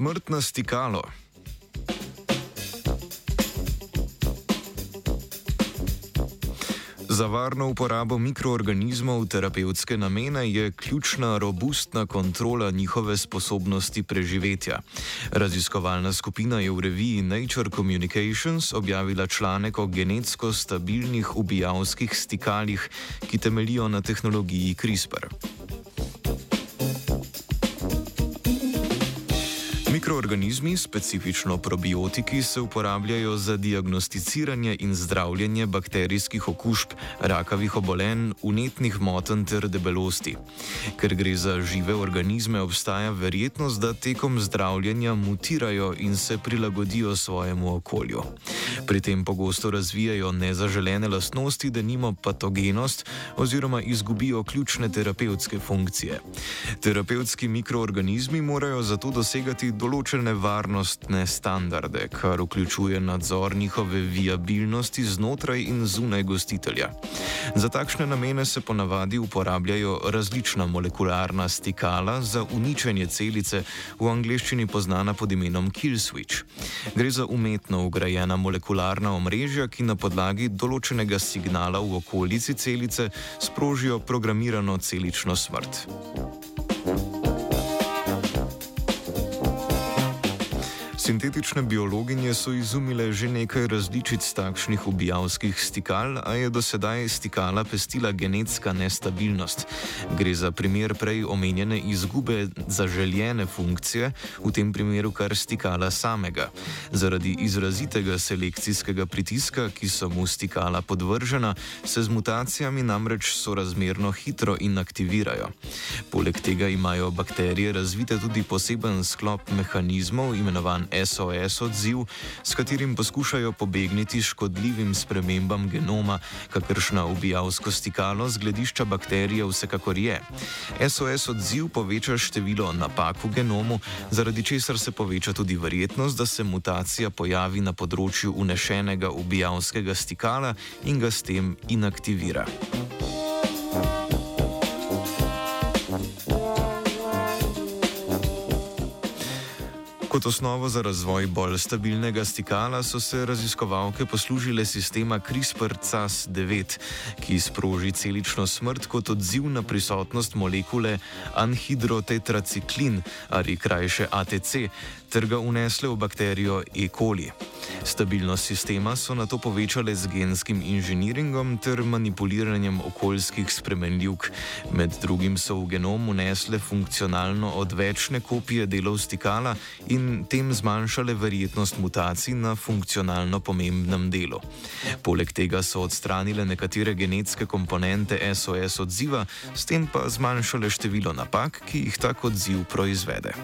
Smrtna stikalo. Za varno uporabo mikroorganizmov v terapevtske namene je ključna robustna kontrola njihove sposobnosti preživetja. Raziskovalna skupina je v reviji Nature Communications objavila članek o genetsko stabilnih ubijalskih stikalih, ki temelijo na tehnologiji CRISPR. Mikroorganizmi, specifično probiotiki, se uporabljajo za diagnosticiranje in zdravljenje bakterijskih okužb, rakavih obolenj, unetnih motenj ter debelosti. Ker gre za žive organizme, obstaja verjetnost, da tekom zdravljenja mutirajo in se prilagodijo svojemu okolju. Pri tem pogosto razvijajo nezaželene lastnosti, da nimo patogenost oziroma izgubijo ključne terapevtske funkcije. Terapevtski mikroorganizmi morajo zato dosegati določene varnostne standarde, kar vključuje nadzor njihove viabilnosti znotraj in zunaj gostitelja. Za takšne namene se ponavadi uporabljajo različna molekularna stikala za uničenje celice, v angleščini znana pod imenom kill switch. Gre za umetno ugrajena molekularna omrežja, ki na podlagi določenega signala v okolici celice sprožijo programirano celično smrt. Sintetične biologinje so izumile že nekaj različic takšnih ubijalskih stikal, a je do sedaj stikala pestila genetska nestabilnost. Gre za primer prej omenjene izgube zaželjene funkcije, v tem primeru kar stikala samega. Zaradi izrazitega selekcijskega pritiska, ki so mu stikala podvržena, se z mutacijami namreč sorazmerno hitro inaktivirajo. Poleg tega imajo bakterije razvite tudi poseben sklop mehanizmov, imenovan SOS odziv, s katerim poskušajo pobegniti škodljivim spremembam genoma, kakršna ubijalsko stikalo z gledišča bakterije vsekakor je. SOS odziv poveča število napak v genomu, zaradi česar se poveča tudi verjetnost, da se mutacija pojavi na področju unešenega ubijalskega stikala in ga s tem inaktivira. Kot osnovo za razvoj bolj stabilnega stikala so se raziskovalke poslužile sistema CRISPR-Cas9, ki sproži celično smrt kot odziv na prisotnost molekule anhidrotetraciklin ali krajše ATC, ter ga unesle v bakterijo E. coli. Stabilnost sistema so na to povečale z genskim inženiringom ter manipuliranjem okoljskih spremenljivk. Med drugim so v genom unesle funkcionalno odvečne kopije delov stikala in tem zmanjšale verjetnost mutacij na funkcionalno pomembnem delu. Poleg tega so odstranile nekatere genetske komponente SOS odziva, s tem pa zmanjšale število napak, ki jih tak odziv proizvede.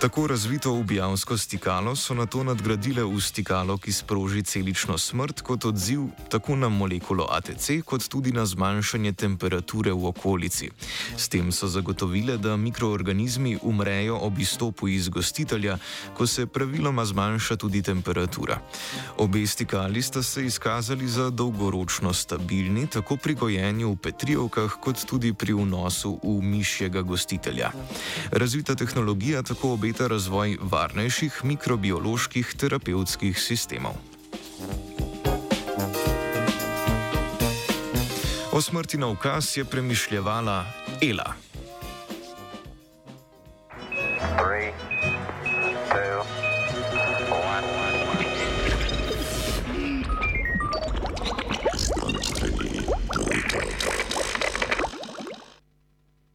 Tako razvito ubijalsko stikalo so na to nadgradile v stikalo, ki sproži celično smrt kot odziv tako na molekulo ATC, kot tudi na zmanjšanje temperature v okolici. S tem so zagotovile, da mikroorganizmi umrejo ob izstopu iz gostitelja, ko se praviloma zmanjša tudi temperatura. Obe stikali sta se izkazali za dolgoročno stabilni, tako pri gojenju v petrijevkah, kot tudi pri vnosu v mišjega gostitelja. Razvita tehnologija tako obeta obeta razvoj varnejših mikrobioloških terapevtskih sistemov. O smrti na ukaz je premišljala Ela.